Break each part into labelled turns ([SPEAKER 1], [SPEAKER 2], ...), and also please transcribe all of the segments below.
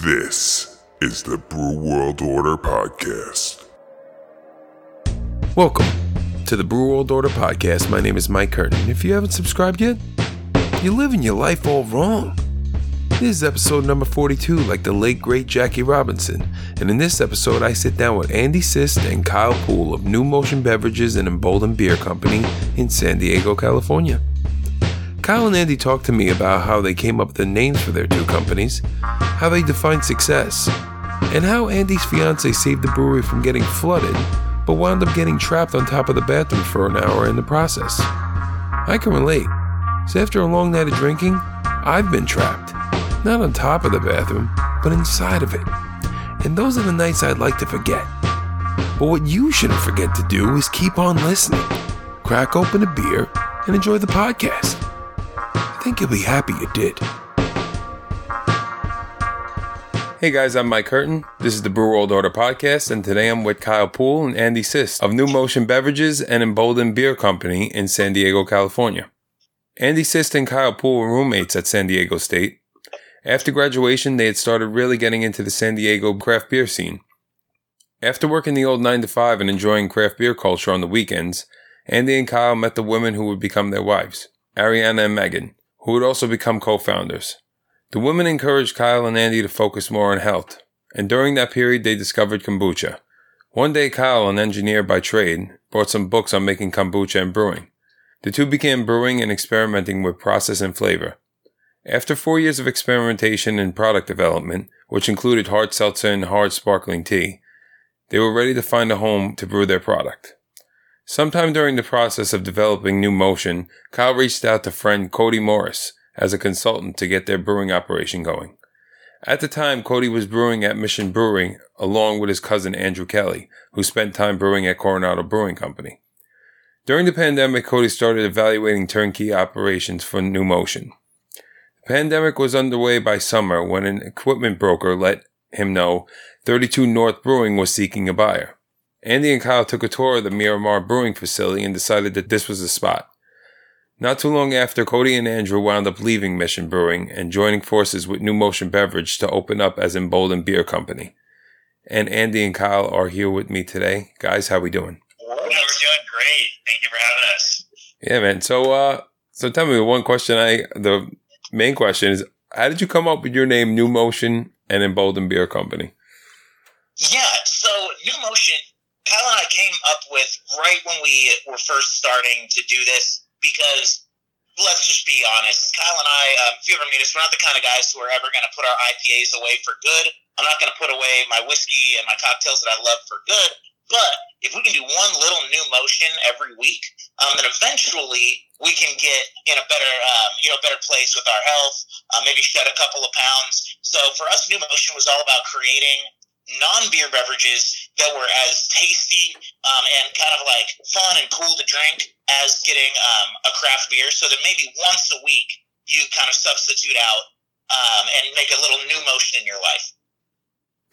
[SPEAKER 1] This is the Brew World Order Podcast.
[SPEAKER 2] Welcome to the Brew World Order Podcast. My name is Mike Curtin. If you haven't subscribed yet, you're living your life all wrong. This is episode number 42, like the late great Jackie Robinson. And in this episode, I sit down with Andy Sist and Kyle Poole of New Motion Beverages and Embolden Beer Company in San Diego, California. Kyle and Andy talked to me about how they came up with the names for their two companies, how they define success, and how Andy's fiance saved the brewery from getting flooded, but wound up getting trapped on top of the bathroom for an hour in the process. I can relate. So after a long night of drinking, I've been trapped. Not on top of the bathroom, but inside of it. And those are the nights I'd like to forget. But what you shouldn't forget to do is keep on listening. Crack open a beer and enjoy the podcast. Think you'll be happy you did. Hey guys, I'm Mike Curtin. This is the Brew World Order Podcast, and today I'm with Kyle Poole and Andy Sist of New Motion Beverages and Embolden Beer Company in San Diego, California. Andy Sist and Kyle Poole were roommates at San Diego State. After graduation, they had started really getting into the San Diego craft beer scene. After working the old 9 to 5 and enjoying craft beer culture on the weekends, Andy and Kyle met the women who would become their wives, Ariana and Megan, who would also become co founders. The women encouraged Kyle and Andy to focus more on health, and during that period they discovered kombucha. One day Kyle, an engineer by trade, brought some books on making kombucha and brewing. The two began brewing and experimenting with process and flavor. After four years of experimentation and product development, which included hard seltzer and hard sparkling tea, they were ready to find a home to brew their product. Sometime during the process of developing New Motion, Kyle reached out to friend Cody Morris, as a consultant to get their brewing operation going. At the time, Cody was brewing at Mission Brewing along with his cousin Andrew Kelly, who spent time brewing at Coronado Brewing Company. During the pandemic, Cody started evaluating turnkey operations for New Motion. The pandemic was underway by summer when an equipment broker let him know 32 North Brewing was seeking a buyer. Andy and Kyle took a tour of the Miramar Brewing facility and decided that this was the spot. Not too long after, Cody and Andrew wound up leaving Mission Brewing and joining forces with New Motion Beverage to open up as Embolden Beer Company. And Andy and Kyle are here with me today. Guys, how we doing?
[SPEAKER 3] We're doing great. Thank you for having us.
[SPEAKER 2] Yeah, man. So uh so tell me one question I the main question is how did you come up with your name New Motion and Embolden Beer Company?
[SPEAKER 3] Yeah, so New Motion, Kyle and I came up with right when we were first starting to do this because let's just be honest. Kyle and I, um, if you ever meet us, we're not the kind of guys who are ever going to put our IPAs away for good. I'm not going to put away my whiskey and my cocktails that I love for good. But if we can do one little new motion every week, um, then eventually we can get in a better, um, you know, better place with our health. Uh, maybe shed a couple of pounds. So for us, new motion was all about creating non-beer beverages that were as tasty um, and kind of like fun and cool to drink as getting um, a craft beer. So that maybe once a week you kind of substitute out um, and make a little new motion in your life.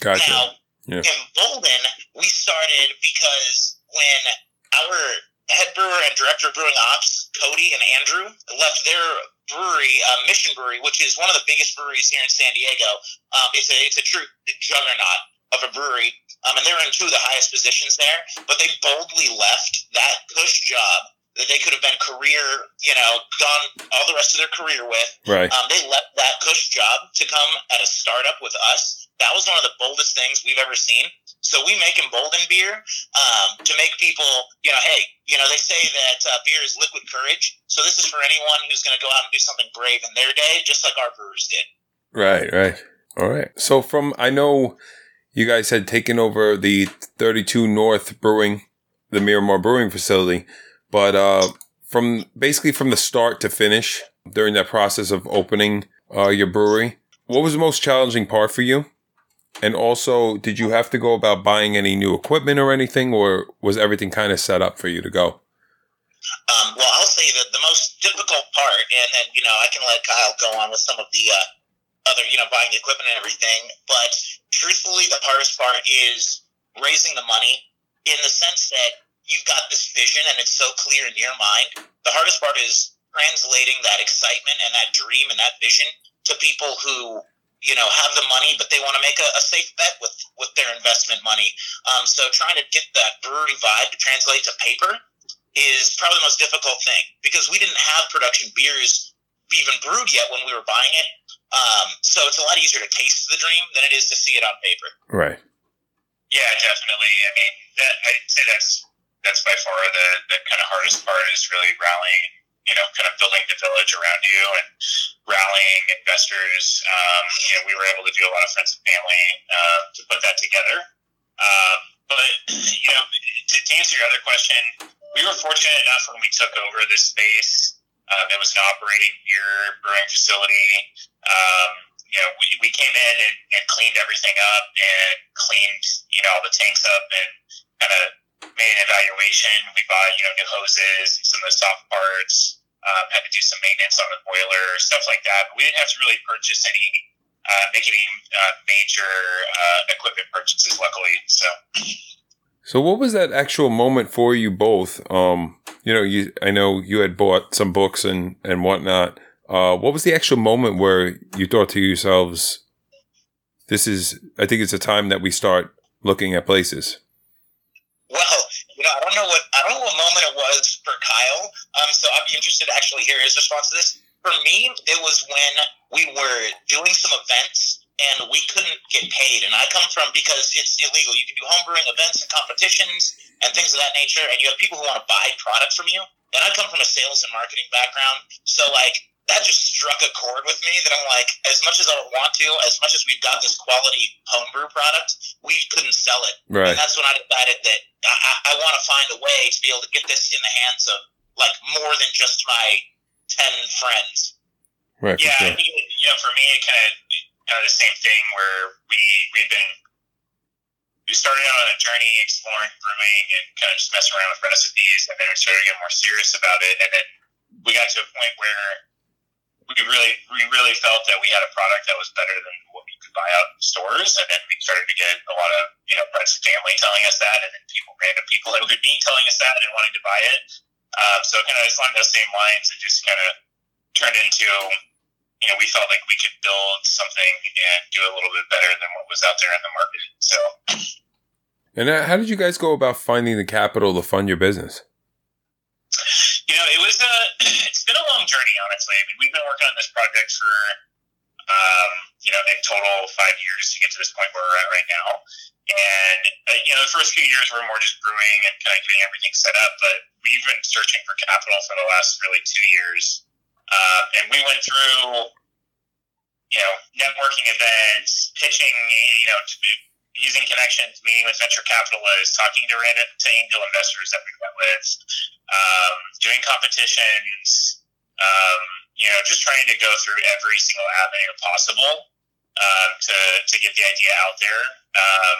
[SPEAKER 2] Gotcha.
[SPEAKER 3] Now,
[SPEAKER 2] Yeah.
[SPEAKER 3] in Bolden, we started because when our head brewer and director of brewing ops, Cody and Andrew, left their brewery, uh, Mission Brewery, which is one of the biggest breweries here in San Diego. Um, it's a it's a true juggernaut of a brewery, um, and they're in two of the highest positions there. But they boldly left that cush job that they could have been career, you know, gone all the rest of their career with.
[SPEAKER 2] Right.
[SPEAKER 3] Um, they left that cush job to come at a startup with us. That was one of the boldest things we've ever seen. So we make embolden beer um, to make people, you know, hey, you know, they say that uh, beer is liquid courage. So this is for anyone who's going to go out and do something brave in their day, just like our brewers did.
[SPEAKER 2] Right, right. All right. So from I know you guys had taken over the 32 North Brewing, the Miramar Brewing facility, but uh from basically from the start to finish during that process of opening uh your brewery, what was the most challenging part for you? And also, did you have to go about buying any new equipment or anything, or was everything kind of set up for you to go?
[SPEAKER 3] Um, well, I'll say that the most difficult part, and then you know I can let Kyle go on with some of the uh, other, you know, buying the equipment and everything. But truthfully, the hardest part is raising the money in the sense that you've got this vision and it's so clear in your mind. The hardest part is translating that excitement and that dream and that vision to people who you know have the money, but they want to make a, a, safe bet with with their investment money. Um, so trying to get that brewery vibe to translate to paper is probably the most difficult thing because we didn't have production beers even brewed yet when we were buying it. Um, so it's a lot easier to taste the dream than it is to see it on paper.
[SPEAKER 2] Right.
[SPEAKER 4] Yeah, definitely. I mean, that, I'd say that's that's by far the, the kind of hardest part is really rallying you know, kind of building the village around you and rallying investors. Um, you know, we were able to do a lot of friends and family uh, to put that together. Um, but you know, to, to, answer your other question, we were fortunate enough when we took over this space. Um, it was an operating beer brewing facility. Um, you know, we, we came in and, and cleaned everything up and cleaned, you know, all the tanks up and kind of made an evaluation. We bought, you know, new hoses, some of the soft parts, um, had to do some maintenance on the boiler, stuff like that. But we didn't have to really purchase any, uh, make any uh, major uh, equipment purchases, luckily. So.
[SPEAKER 2] So what was that actual moment for you both? Um, you know, you I know you had bought some books and and whatnot. Uh, what was the actual moment where you thought to yourselves, "This is, I think it's a time that we start looking at places."
[SPEAKER 3] Well, you know, I don't know what I don't know what moment it was for Kyle. Um, so I'd be interested to actually hear his response to this. For me, it was when we were doing some events and we couldn't get paid. And I come from because it's illegal. You can do homebrewing events and competitions and things of that nature, and you have people who want to buy product from you. And I come from a sales and marketing background, so like that just struck a chord with me that I'm like, as much as I would want to, as much as we've got this quality homebrew product, we couldn't sell it.
[SPEAKER 2] Right.
[SPEAKER 3] And that's when I decided that I, I want to find a way to be able to get this in the hands of like more than just my 10 friends.
[SPEAKER 2] Right.
[SPEAKER 4] Yeah. Sure. you know, for me, it kind of, kind of the same thing where we, we've been, we started out on a journey exploring brewing and kind of just messing around with recipes. And then we started to get more serious about it. And then we got to a point where we really we really felt that we had a product that was better than what we could buy out in stores, and then we started to get a lot of you know friends and family telling us that, and then people random people that would be telling us that and wanting to buy it. Um, so kind of along those same lines, it just kind of turned into you know we felt like we could build something and do a little bit better than what was out there in the market. So.
[SPEAKER 2] And uh, how did you guys go about finding the capital to fund your business?
[SPEAKER 4] You know, it was a it's been a long journey, honestly. I mean, we've been working on this project for um, you know, in total five years to get to this point where we're at right now. And uh, you know, the first few years were more just brewing and kind of getting everything set up, but we've been searching for capital for the last really two years. Um, and we went through, you know, networking events, pitching, you know, to, using connections, meeting with venture capitalists, talking to to angel investors that we met with, um, doing competitions, um, you know, just trying to go through every single avenue possible um, to to get the idea out there. Um,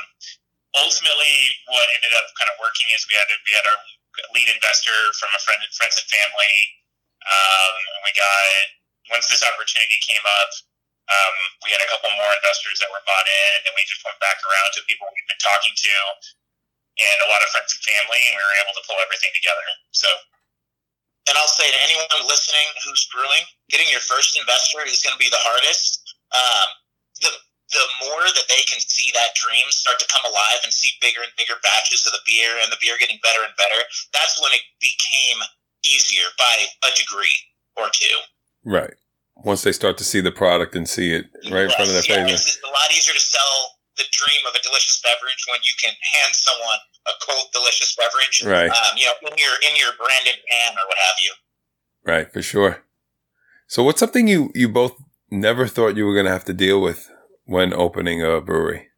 [SPEAKER 4] ultimately, what ended up kind of working is we had we had our lead investor from a friend, friends and family, um, and we got once this opportunity came up um, we had a couple more investors that were bought in, and then we just went back around to people we've been talking to, and a lot of friends and family, and we were able to pull everything together. So,
[SPEAKER 3] and I'll say to anyone listening who's brewing, getting your first investor is going to be the hardest. Um, the the more that they can see that dream start to come alive and see bigger and bigger batches of the beer and the beer getting better and better, that's when it became easier by a degree or two.
[SPEAKER 2] Right once they start to see the product and see it right yes, in front of their
[SPEAKER 3] yeah, face. It's a lot easier to sell the dream of a delicious beverage when you can hand someone a cold, delicious beverage,
[SPEAKER 2] right?
[SPEAKER 3] Um, you know, in your in your branded pan or what have you.
[SPEAKER 2] Right, for sure. So, what's something you you both never thought you were going to have to deal with when opening a brewery?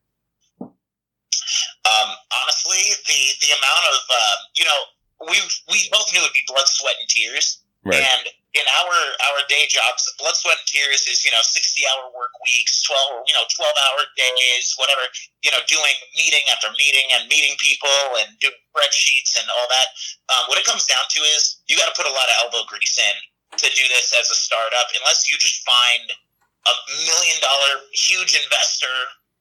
[SPEAKER 3] Um, honestly, the the amount of uh, you know we we both knew it'd be blood, sweat, and tears,
[SPEAKER 2] right.
[SPEAKER 3] and in our our day jobs, blood, sweat, and tears is you know sixty hour work weeks, twelve you know twelve hour days, whatever. You know, doing meeting after meeting and meeting people and doing spreadsheets and all that. Um, what it comes down to is you got to put a lot of elbow grease in to do this as a startup. Unless you just find a million dollar huge investor,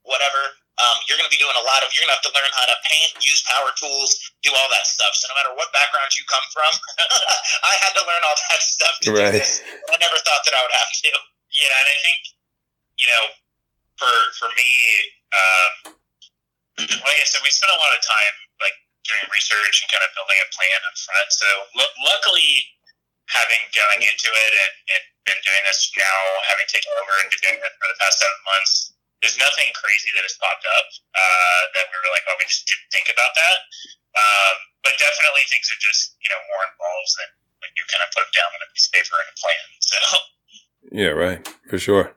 [SPEAKER 3] whatever, um, you're going to be doing a lot of. You're going to have to learn how to paint, use power tools, do all that stuff. So no matter what background you come from, I had to learn all that stuff to
[SPEAKER 2] right.
[SPEAKER 3] do this. I never thought that I would have to.
[SPEAKER 4] Yeah, and I think you know for for me, um, like I said, we spent a lot of time like doing research and kind of building a plan up front. So lu- luckily, having going into it and, and been doing this now, having taken over and been doing it for the past seven months, there's nothing crazy that has popped up uh, that we were like, oh, we just didn't think about that. Um, but definitely things are just you know more involved than when you kind of put them down on a piece of paper and a plan. So
[SPEAKER 2] Yeah, right. For sure.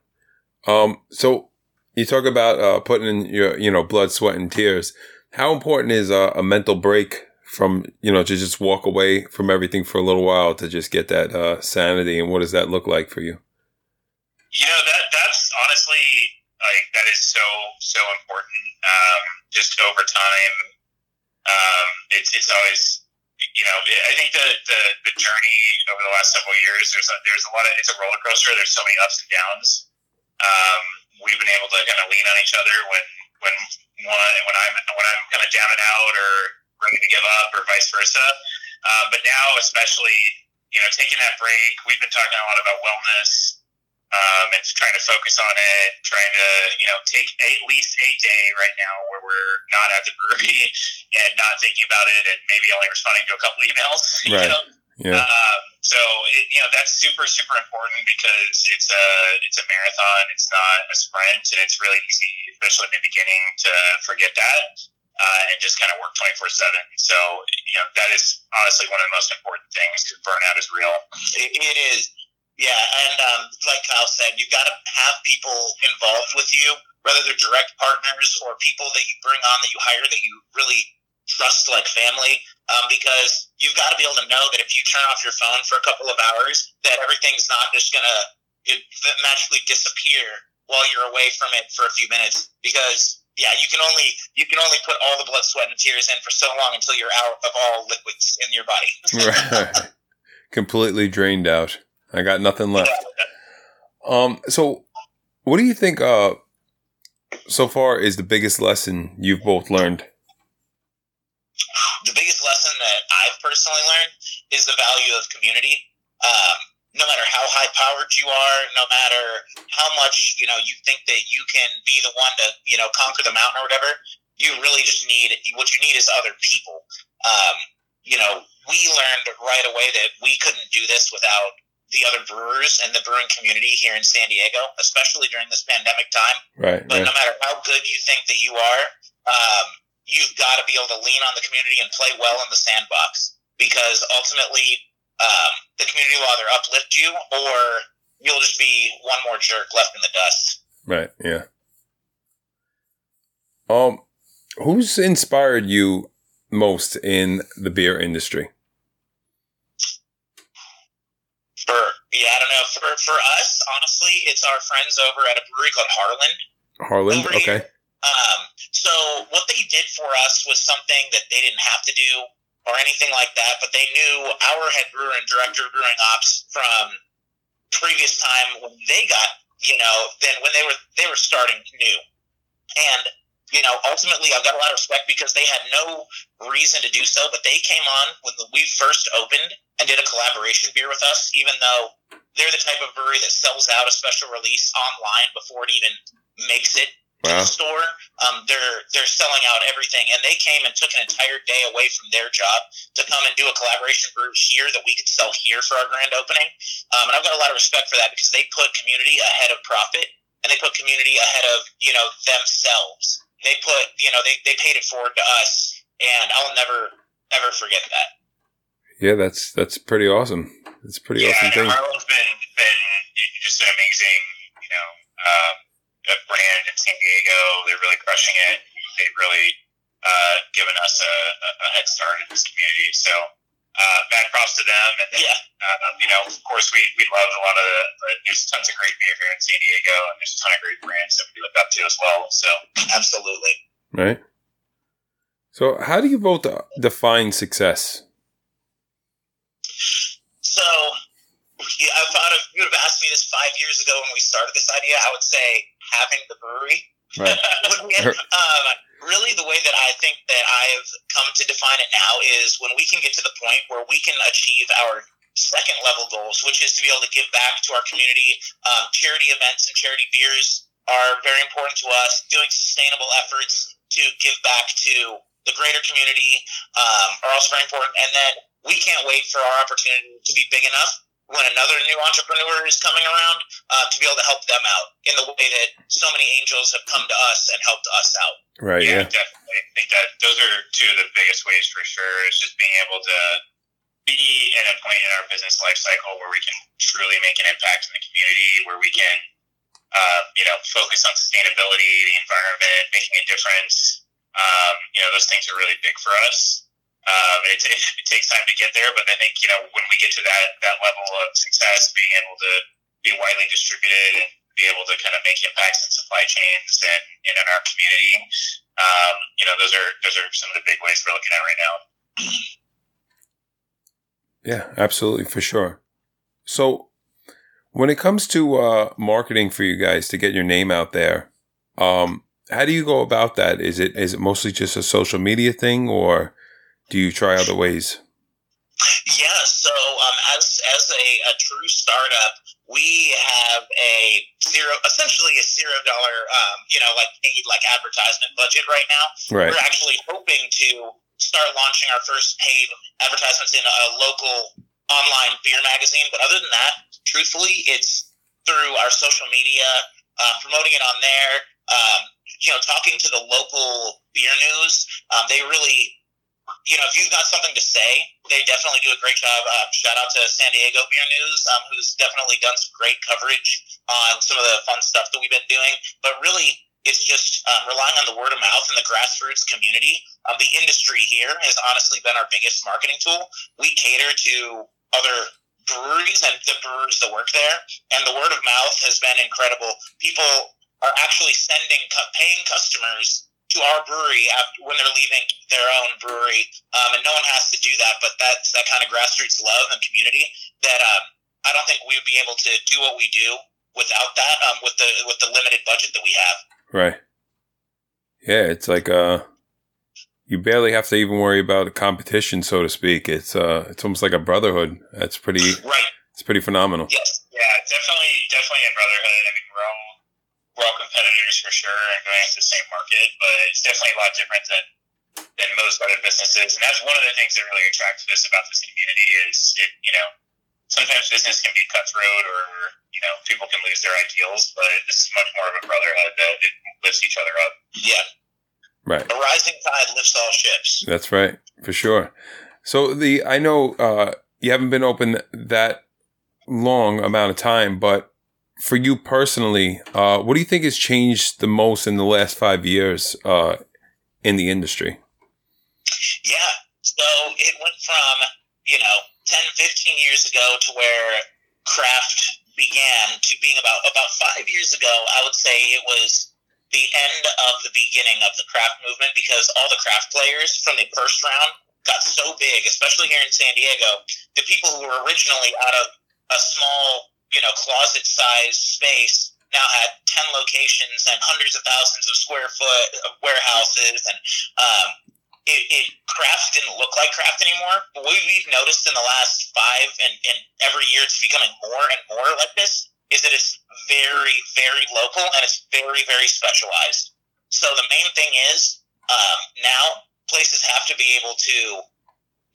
[SPEAKER 2] Um, so you talk about uh, putting in your, you know, blood, sweat, and tears. How important is uh, a mental break from, you know, to just walk away from everything for a little while to just get that uh, sanity? And what does that look like for you?
[SPEAKER 4] You know that that's honestly like that is so so important. Um, just over time, um, it's it's always you know I think the, the the journey over the last several years there's a, there's a lot of it's a roller coaster. There's so many ups and downs. Um, we've been able to kind of lean on each other when when one when I'm when I'm kind of down and out or ready to give up or vice versa. Uh, but now especially you know taking that break, we've been talking a lot about wellness um, and trying to focus on it, trying to you know take at least a day right now where we're not at the brewery and not thinking about it, and maybe only responding to a couple emails. You
[SPEAKER 2] Right.
[SPEAKER 4] know?
[SPEAKER 2] Yeah.
[SPEAKER 4] Um, so it, you know that's super super important because it's a it's a marathon. It's not a sprint, and it's really easy, especially in the beginning, to forget that uh, and just kind of work twenty four seven. So you know that is honestly one of the most important things because burnout is real.
[SPEAKER 3] It, it is. Yeah, and um, like Kyle said, you've got to have people involved with you, whether they're direct partners or people that you bring on that you hire that you really trust like family, um, because you've got to be able to know that if you turn off your phone for a couple of hours, that everything's not just going to magically disappear while you're away from it for a few minutes. Because yeah, you can only you can only put all the blood, sweat, and tears in for so long until you're out of all liquids in your body.
[SPEAKER 2] right. Completely drained out. I got nothing left. Um, so what do you think, uh, so far is the biggest lesson you've both learned?
[SPEAKER 3] the biggest lesson that I've personally learned is the value of community. Um, no matter how high powered you are, no matter how much you know you think that you can be the one to you know conquer the mountain or whatever, you really just need what you need is other people. Um, you know, we learned right away that we couldn't do this without the other brewers and the brewing community here in San Diego, especially during this pandemic time.
[SPEAKER 2] Right.
[SPEAKER 3] But
[SPEAKER 2] right.
[SPEAKER 3] no matter how good you think that you are, um, you've got to be able to lean on the community and play well in the sandbox because ultimately um, the community will either uplift you or you'll just be one more jerk left in the dust.
[SPEAKER 2] Right. Yeah. Um, who's inspired you most in the beer industry?
[SPEAKER 3] For yeah, I don't know. For for us, honestly, it's our friends over at a brewery called
[SPEAKER 2] Harland.
[SPEAKER 3] Harland.
[SPEAKER 2] Okay.
[SPEAKER 3] here. Um, so what they did for us was something that they didn't have to do or anything like that, but they knew our head brewer and director of brewing ops from previous time when they got, you know, then when they were they were starting new. And, you know, ultimately I've got a lot of respect because they had no reason to do so, but they came on when we first opened and did a collaboration beer with us, even though they're the type of brewery that sells out a special release online before it even makes it to the store. Um, they're they're selling out everything, and they came and took an entire day away from their job to come and do a collaboration brew here that we could sell here for our grand opening. Um, and I've got a lot of respect for that because they put community ahead of profit, and they put community ahead of you know themselves. They put you know they they paid it forward to us, and I'll never ever forget that.
[SPEAKER 2] Yeah, that's that's pretty awesome. It's pretty
[SPEAKER 4] yeah,
[SPEAKER 2] awesome thing.
[SPEAKER 4] Harland's been been just an amazing, you know, um, a brand in San Diego. They're really crushing it. They've really uh, given us a a head start in this community. So, uh, mad props to them. And then,
[SPEAKER 3] Yeah.
[SPEAKER 4] uh, you know, of course, we we love a lot of the. There's tons of great beer here in San Diego, and there's a ton of great brands that we look up to as well. So,
[SPEAKER 3] Absolutely.
[SPEAKER 2] Right. So, how do you both uh, define success?
[SPEAKER 3] So, yeah, I thought if you would have asked me this five years ago when we started this idea, I would say having the brewery.
[SPEAKER 2] Right.
[SPEAKER 3] When we had- um, really, the way that I think that I've come to define it now is when we can get to the point where we can achieve our second level goals, which is to be able to give back to our community. Um, charity events and charity beers are very important to us. Doing sustainable efforts to give back to the greater community um, are also very important. And then we can't wait for our opportunity to be big enough when another new entrepreneur is coming around uh, to be able to help them out in the way that so many angels have come to us and helped us out.
[SPEAKER 2] Right.
[SPEAKER 4] yeah,
[SPEAKER 2] Yeah.
[SPEAKER 4] definitely. I think that those are two of the biggest ways for sure. Is just being able to be in a point in our business life cycle where we can truly make an impact in the community, where we can, uh, you know, focus on sustainability, the environment, making a difference. Um, you know, those things are really big for us. Um, it, it, it takes time to get there, but I think you know when we get to that that level of success, being able to be widely distributed and be able to kind of make impacts in supply chains and, and in our community, um, you know, those are those are some of the big ways we're looking at right now.
[SPEAKER 2] Yeah, absolutely, for sure. So, when it comes to uh, marketing for you guys to get your name out there, um, how do you go about that? Is it is it mostly just a social media thing, or do you try other ways?
[SPEAKER 3] Yeah, so um, as as a, a true startup, we have a zero, essentially a zero dollar, um, you know, like paid like advertisement budget right now.
[SPEAKER 2] Right.
[SPEAKER 3] We're actually hoping to start launching our first paid advertisements in a local online beer magazine. But other than that, truthfully, it's through our social media, uh, promoting it on there. Um, you know, talking to the local beer news. Um, they really you know, if you've got something to say, they definitely do a great job. Um, shout out to San Diego Beer News, um, who's definitely done some great coverage on some of the fun stuff that we've been doing. But really, it's just um, relying on the word of mouth and the grassroots community. Um, the industry here has honestly been our biggest marketing tool. We cater to other breweries and the brewers that work there, and the word of mouth has been incredible. People are actually sending, paying customers to our brewery after, when they're leaving their own brewery, um, and no one has to do that. But that's that kind of grassroots love and community that um, I don't think we would be able to do what we do without that. Um, with the with the limited budget that we have.
[SPEAKER 2] Right. Yeah, it's like uh, you barely have to even worry about a competition, so to speak. It's uh, it's almost like a brotherhood. That's pretty.
[SPEAKER 3] Right.
[SPEAKER 2] It's pretty phenomenal.
[SPEAKER 3] Yes.
[SPEAKER 4] Yeah, definitely, definitely a brotherhood. I mean, we're all we're all competitors for sure and going after the same market, but it's definitely a lot different than than most other businesses. And that's one of the things that really attracts us about this community is it, you know, sometimes business can be cutthroat or you know people can lose their ideals, but this is much more of a brotherhood that it lifts each other up.
[SPEAKER 3] Yeah.
[SPEAKER 2] Right.
[SPEAKER 3] A rising tide lifts all ships.
[SPEAKER 2] That's right, for sure. So the I know uh, you haven't been open that long amount of time, but for you personally, uh, what do you think has changed the most in the last five years uh, in the industry?
[SPEAKER 3] Yeah. So it went from, you know, 10, 15 years ago to where craft began to being about about five years ago, I would say it was the end of the beginning of the craft movement because all the craft players from the first round got so big, especially here in San Diego. The people who were originally out of a small, you know, closet sized space now had 10 locations and hundreds of thousands of square foot of warehouses and um, it, it craft didn't look like craft anymore. But what we've noticed in the last five and, and every year it's becoming more and more like this is that it's very, very local and it's very, very specialized. So the main thing is um, now places have to be able to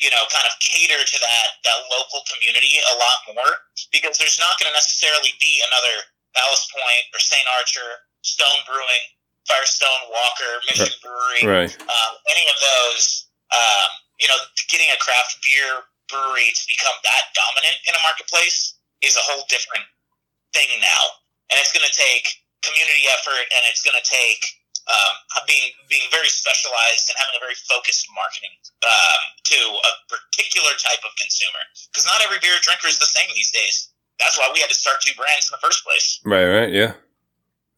[SPEAKER 3] you know, kind of cater to that that local community a lot more because there's not going to necessarily be another Ballast Point or St. Archer, Stone Brewing, Firestone Walker, Mission. Brewery,
[SPEAKER 2] Right.
[SPEAKER 3] um, any of those. Um, you know, getting a craft beer brewery to become that dominant in a marketplace is a whole different thing now, and it's going to take community effort and it's going to take um, being being very specialized and having a very focused marketing um, to a particular type of consumer. Because not every beer drinker is the same these days. That's why we had to start two brands in the first place.
[SPEAKER 2] Right. Right. Yeah.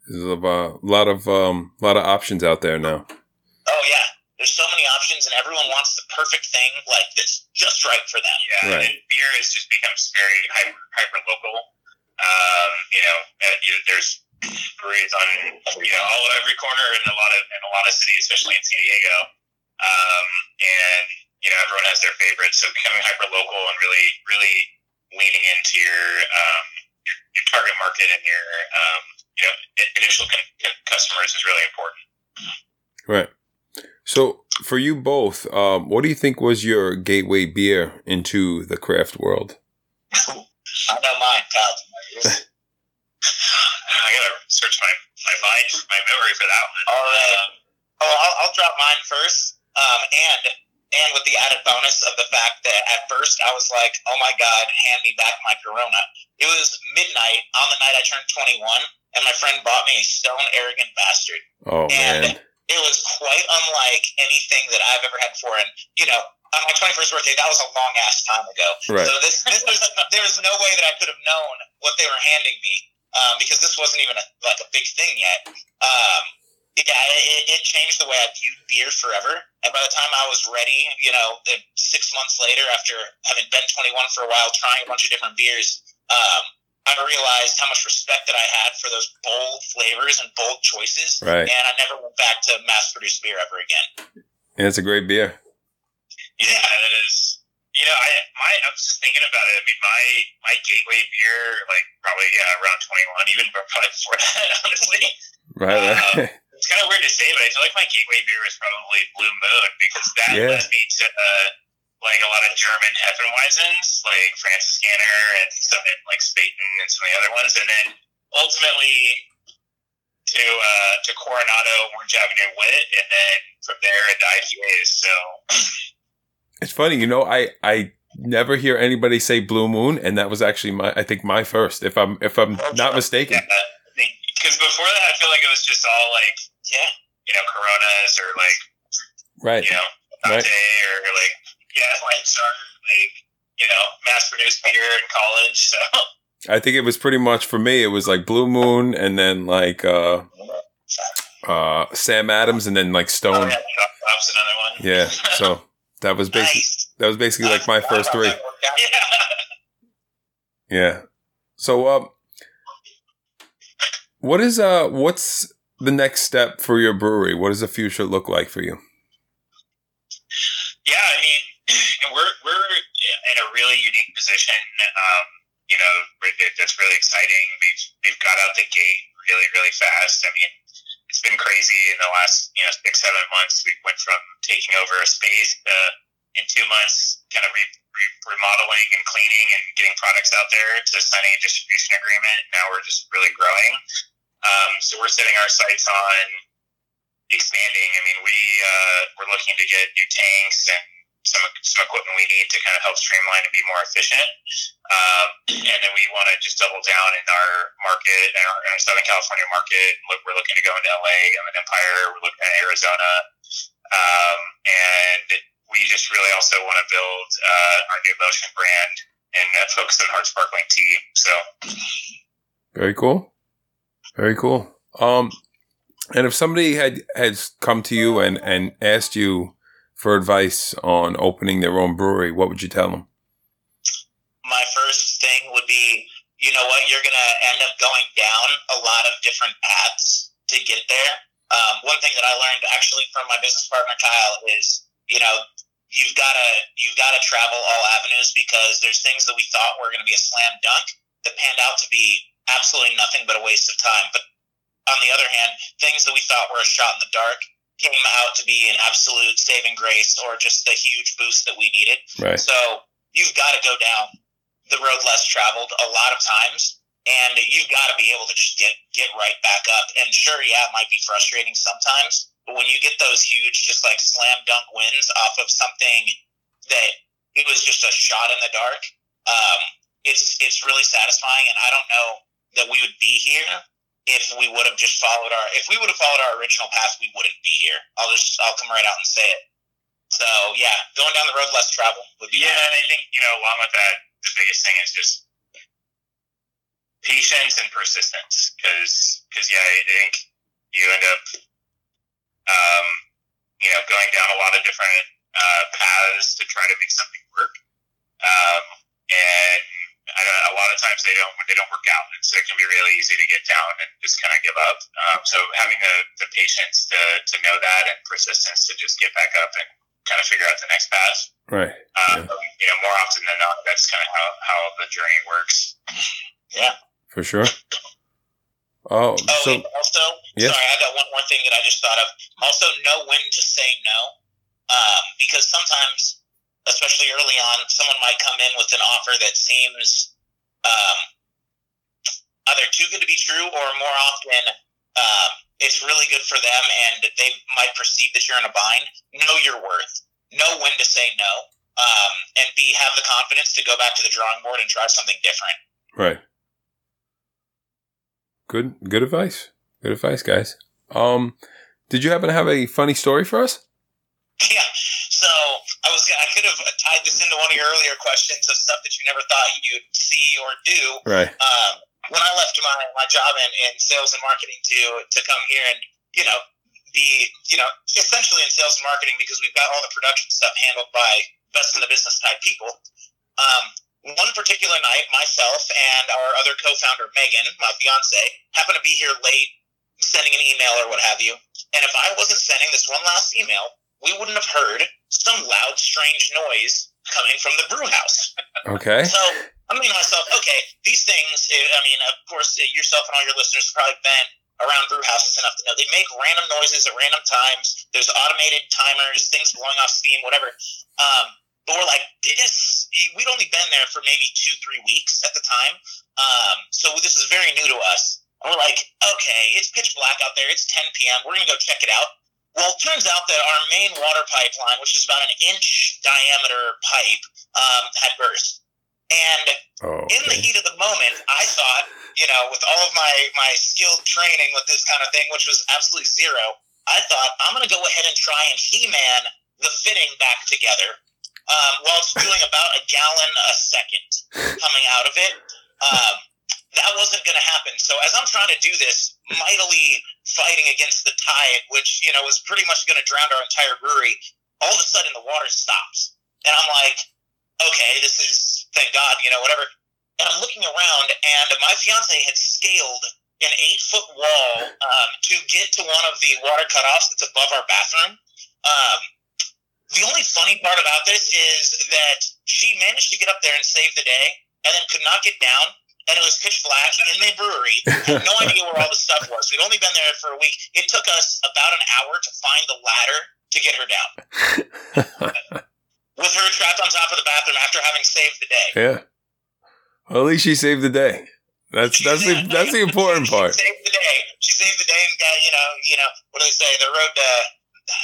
[SPEAKER 2] There's a lot of um, lot of options out there now.
[SPEAKER 3] Oh yeah, there's so many options, and everyone wants the perfect thing like that's just right for them.
[SPEAKER 4] Yeah,
[SPEAKER 2] Right.
[SPEAKER 4] and beer has just becomes very hyper hyper local. Um, you know, uh, you, there's breweries on you know all every corner in a lot of in a lot of cities, especially in San Diego. Um, and you know everyone has their favorites, so becoming hyper local and really really leaning into your um, your, your target market and your um, you know initial customers is really important.
[SPEAKER 2] Right. So for you both, um, what do you think was your gateway beer into the craft world?
[SPEAKER 3] I mine, Kyle.
[SPEAKER 4] I gotta search my my mind, my memory for that one.
[SPEAKER 3] All right. Um, oh, I'll, I'll drop mine first. Um, and and with the added bonus of the fact that at first I was like, oh my God, hand me back my Corona. It was midnight on the night I turned 21, and my friend bought me a stone arrogant bastard.
[SPEAKER 2] Oh,
[SPEAKER 3] and
[SPEAKER 2] man.
[SPEAKER 3] it was quite unlike anything that I've ever had before. And, you know, on my 21st birthday, that was a long ass time ago.
[SPEAKER 2] Right.
[SPEAKER 3] So this, this was, there was no way that I could have known what they were handing me um, because this wasn't even a, like a big thing yet. Um, yeah, it, it changed the way I viewed beer forever. And by the time I was ready, you know, six months later, after having been 21 for a while, trying a bunch of different beers, um, I realized how much respect that I had for those bold flavors and bold choices.
[SPEAKER 2] Right.
[SPEAKER 3] And I never went back to mass produced beer ever again.
[SPEAKER 2] Yeah, it's a great beer.
[SPEAKER 4] Yeah, it is. You know, I my I was just thinking about it. I mean, my my gateway beer, like probably yeah, around 21, even probably before that, honestly.
[SPEAKER 2] Right. right.
[SPEAKER 4] Uh, it's kind of weird to say, but I feel like my gateway beer is probably Blue Moon because that
[SPEAKER 2] Yeah.
[SPEAKER 4] led me to uh, like a lot of German Hefeweizens, like Franziskaner and some like Spaten and some of the other ones, and then ultimately to uh, to Coronado Orange Avenue Wit, and then from there into IPAs. So
[SPEAKER 2] It's funny, you know, I I never hear anybody say Blue Moon, and that was actually my I think my first, if I'm if I'm not mistaken.
[SPEAKER 4] yeah, because before that, I feel like it was just all like
[SPEAKER 3] Yeah.
[SPEAKER 4] you know Coronas or like
[SPEAKER 2] Right.
[SPEAKER 4] you know,
[SPEAKER 2] Right.
[SPEAKER 4] or like yeah, like started like you know, mass produced beer in college. So
[SPEAKER 2] I think it was pretty much for me. It was like Blue Moon, and then like uh, uh, Sam Adams, and then like
[SPEAKER 4] oh,
[SPEAKER 2] Stone.
[SPEAKER 4] yeah, another one.
[SPEAKER 2] Yeah. So that was basically
[SPEAKER 3] Nice.
[SPEAKER 2] that was basically like my first three.
[SPEAKER 3] That worked out.
[SPEAKER 4] yeah.
[SPEAKER 2] Yeah. So um, what is uh what's the next step for your brewery? What does the future look like for you?
[SPEAKER 4] Yeah, I mean, and we're we're in a really unique position. Um, you know, that's really exciting. We've we've got out the gate really really fast. I mean, it's been crazy in the last you know six seven months. We went from taking over a space to in two months, kind of re, re, remodeling and cleaning and getting products out there to signing a distribution agreement. Now we're just really growing. Um, so we're setting our sights on expanding. I mean, we uh, we're looking to get new tanks and some some equipment we need to kind of help streamline and be more efficient. Um, and then we want to just double down in our market, in our, in our Southern California market. Look, we're looking to go into LA, Inland Empire. We're looking at Arizona, um, and we just really also want to build uh, our new motion brand and uh, focus on hard sparkling tea. So
[SPEAKER 2] Very cool. Very cool. Um, and if somebody had has come to you and and asked you for advice on opening their own brewery, what would you tell them?
[SPEAKER 3] my first thing would be, you know what, you're going to end up going down a lot of different paths to get there. Um, one thing that I learned actually from my business partner Kyle is, you know, you've got to you've got to travel all avenues because there's things that we thought were going to be a slam dunk that panned out to be absolutely nothing but a waste of time. But on the other hand, things that we thought were a shot in the dark came out to be an absolute saving grace or just the huge boost that we needed.
[SPEAKER 2] Right.
[SPEAKER 3] So you've got to go down the road less traveled a lot of times, and you've got to be able to just get get right back up. And sure, yeah, it might be frustrating sometimes, but when you get those huge, just like slam dunk wins off of something that it was just a shot in the dark, um, it's it's really satisfying. And I don't know that we would be here if we would have just followed our if we would have followed our original path, we wouldn't be here. I'll just I'll come right out and say it. So yeah, going down the road less travel would be
[SPEAKER 4] yeah, and I think you know along with that, the biggest thing is just patience and persistence. Because because yeah, I think you end up um, you know going down a lot of different uh, paths to try to make something work, um, and a lot of times they don't they don't work out, and so it can be really easy to get down and just kind of give up. Um, so having the, the patience to, to know that and persistence to just get back up and kind of figure out the next path.
[SPEAKER 2] Right.
[SPEAKER 4] Um, You know, more often than not, that's kind of how, how the journey works.
[SPEAKER 3] yeah.
[SPEAKER 2] For sure. Oh,
[SPEAKER 3] Oh,
[SPEAKER 2] so
[SPEAKER 3] also,
[SPEAKER 2] Yes.
[SPEAKER 3] sorry, I got one more thing that I just thought of. Also, know when to say no, um, because sometimes, especially early on, someone might come in with an offer that seems um, either too good to be true, or more often, um, it's really good for them, and they might perceive that you're in a bind. Know your worth. Know when to say no, um, and be have the confidence to go back to the drawing board and try something different.
[SPEAKER 2] right. Good, good advice. Good advice, guys. Um, did you happen to have a funny story for us?
[SPEAKER 3] Yeah. So I was I could have tied this into one of your earlier questions of stuff that you never thought you'd see or do.
[SPEAKER 2] Right.
[SPEAKER 3] Um, when I left my, my job in, in sales and marketing to to come here and you know be you know essentially in sales and marketing because we've got all the production stuff handled by best in the business type people. Um, one particular night, myself and our other co-founder Megan, my fiance, happened to be here late, sending an email or what have you. And if I wasn't sending this one last email, we wouldn't have heard some loud, strange noise coming from the brew house.
[SPEAKER 2] Okay.
[SPEAKER 3] So I'm thinking to myself, okay, these things, eh, I mean, of course, eh, yourself and all your listeners have probably been around brew houses enough to know they make random noises at random times. There's automated timers, things blowing off steam, whatever. Um, but we're like, this, eh, we'd only been there for maybe two, three weeks at the time. Um, so this is very new to us. And we're like, okay, it's pitch black out there. It's 10 p.m. We're going to go check it out. Well, it turns out that our main water pipeline, which is about an inch diameter pipe, um, had burst. And
[SPEAKER 2] Oh,
[SPEAKER 3] in the heat of the moment, I thought, you know, with all of my my skilled training with this kind of thing, which was absolutely zero, I thought I'm going to go ahead and try and He-Man the fitting back together, um, while it's doing about a gallon a second coming out of it. Um, that wasn't going to happen. So as I'm trying to do this, mightily fighting against the tide, which you know was pretty much going to drown our entire brewery, all of a sudden the water stops, and I'm like, okay, this is thank God, you know, whatever. And I'm looking around, and my fiance had scaled an eight foot wall um, to get to one of the water cutoffs that's above our bathroom. Um, the only funny part about this is that she managed to get up there and save the day, and then could not get down. And it was pitch black in the brewery. Had no idea where all the stuff was. We'd only been there for a week. It took us about an hour to find the ladder to get her down, with her trapped on top of the bathroom after having saved the day.
[SPEAKER 2] yeah. Well, at least she saved the day. That's that's the that's the important part.
[SPEAKER 3] She saved the day. She saved the day and got you know you know what do they say? The road to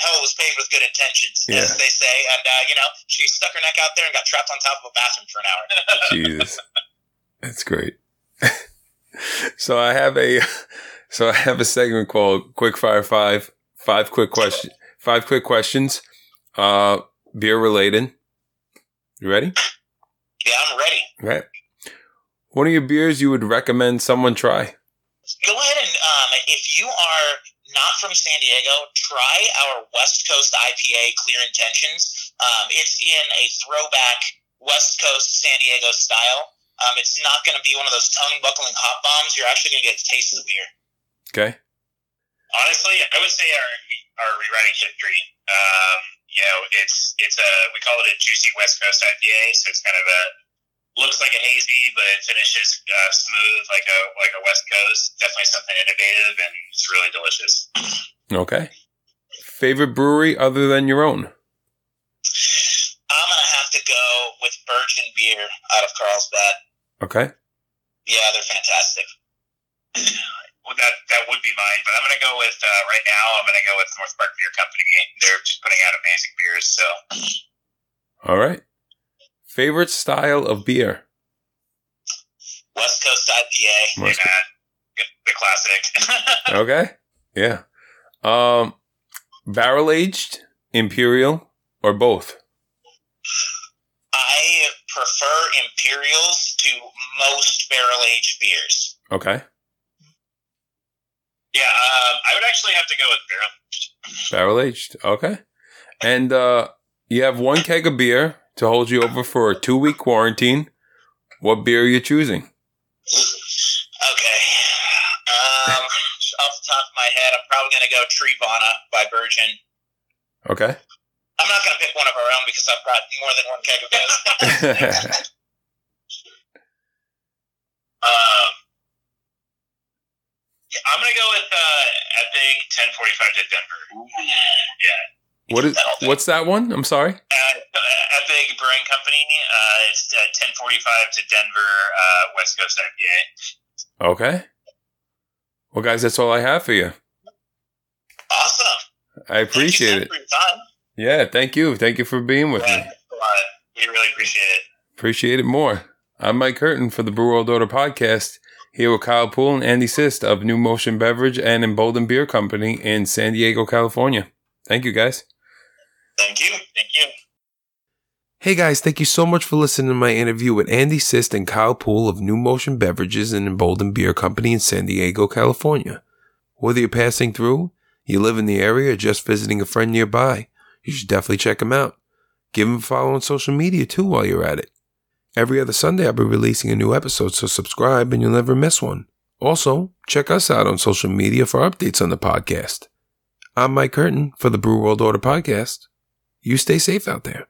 [SPEAKER 3] hell was paved with good intentions,
[SPEAKER 2] Yeah.
[SPEAKER 3] as they say. And uh, you know she stuck her neck out there and got trapped on top of a bathroom for an hour.
[SPEAKER 2] Jesus, that's great. so I have a so I have a segment called Quick Fire Five. Five quick question. Five quick questions. Uh, beer related. You ready?
[SPEAKER 3] yeah, I'm ready.
[SPEAKER 2] Right. What are your beers you would recommend someone try.
[SPEAKER 3] Go ahead and um, if you are not from San Diego, try our West Coast IPA Clear Intentions. Um, it's in a throwback West Coast San Diego style. Um, it's not going to be one of those tongue buckling hop bombs. You're actually going to get the taste of the beer.
[SPEAKER 2] Okay.
[SPEAKER 4] Honestly, I would say our our rewriting history. Um, you know, it's it's a we call it a juicy West Coast IPA, so it's kind of a looks like a hazy, but it finishes uh, smooth like a like a West Coast. Definitely something innovative, and it's really delicious.
[SPEAKER 2] Okay. Favorite brewery other than your own?
[SPEAKER 3] I'm gonna go with Burgeon beer out of Carlsbad.
[SPEAKER 2] Okay.
[SPEAKER 3] Yeah, they're fantastic.
[SPEAKER 4] Well, that that would be mine, but I'm gonna go with uh, right now. I'm gonna go with North Park Beer Company. They're just putting out amazing beers. So
[SPEAKER 2] All right. Favorite style of beer?
[SPEAKER 3] West Coast IPA.
[SPEAKER 2] West
[SPEAKER 4] yeah, the classic.
[SPEAKER 2] Okay. Yeah. Um, barrel aged, imperial, or both?
[SPEAKER 3] I prefer Imperials to most barrel aged beers.
[SPEAKER 2] Okay.
[SPEAKER 4] yeah, um, I would actually have to go with barrel.
[SPEAKER 2] Barrel aged. Okay. And uh, you have one keg of beer to hold you over for a two week quarantine. What beer are you choosing?
[SPEAKER 3] Okay. Um, off the top of my head, I'm probably going to go Treevana by Burgeon.
[SPEAKER 2] Okay.
[SPEAKER 3] I'm not going to pick one of our own because I've got more than one keg of those.
[SPEAKER 4] Um, Yeah, I'm gonna go with uh, Epic 1045 to Denver. Yeah.
[SPEAKER 2] What is
[SPEAKER 3] That'll
[SPEAKER 2] what's that one? I'm sorry.
[SPEAKER 4] Uh, Epic Brewing Company. Uh, it's uh, 1045 to Denver, uh, West Coast IPA.
[SPEAKER 2] Okay. Well, guys, that's all I have for you.
[SPEAKER 3] Awesome.
[SPEAKER 2] I appreciate
[SPEAKER 3] Thank
[SPEAKER 2] it.
[SPEAKER 3] You, Sam, for your time.
[SPEAKER 2] Yeah, thank you. Thank you for being with
[SPEAKER 4] Yeah,
[SPEAKER 2] me.
[SPEAKER 4] thanks a lot. We really appreciate it.
[SPEAKER 2] Appreciate it more. I'm Mike Curtin for the Brew World Order podcast. Here with Kyle Poole and Andy Sist of New Motion Beverage and Embolden Beer Company in San Diego, California. Thank you, guys.
[SPEAKER 3] Thank you.
[SPEAKER 4] Thank you.
[SPEAKER 2] Hey guys, thank you so much for listening to my interview with Andy Sist and Kyle Poole of New Motion Beverages and Embolden Beer Company in San Diego, California. Whether you're passing through, you live in the area, or just visiting a friend nearby, you should definitely check them out. Give them a follow on social media too while you're at it. Every other Sunday I'll be releasing a new episode, so subscribe and you'll never miss one. Also, check us out on social media for updates on the podcast. I'm Mike Curtin for the Brew World Order podcast. You stay safe out there.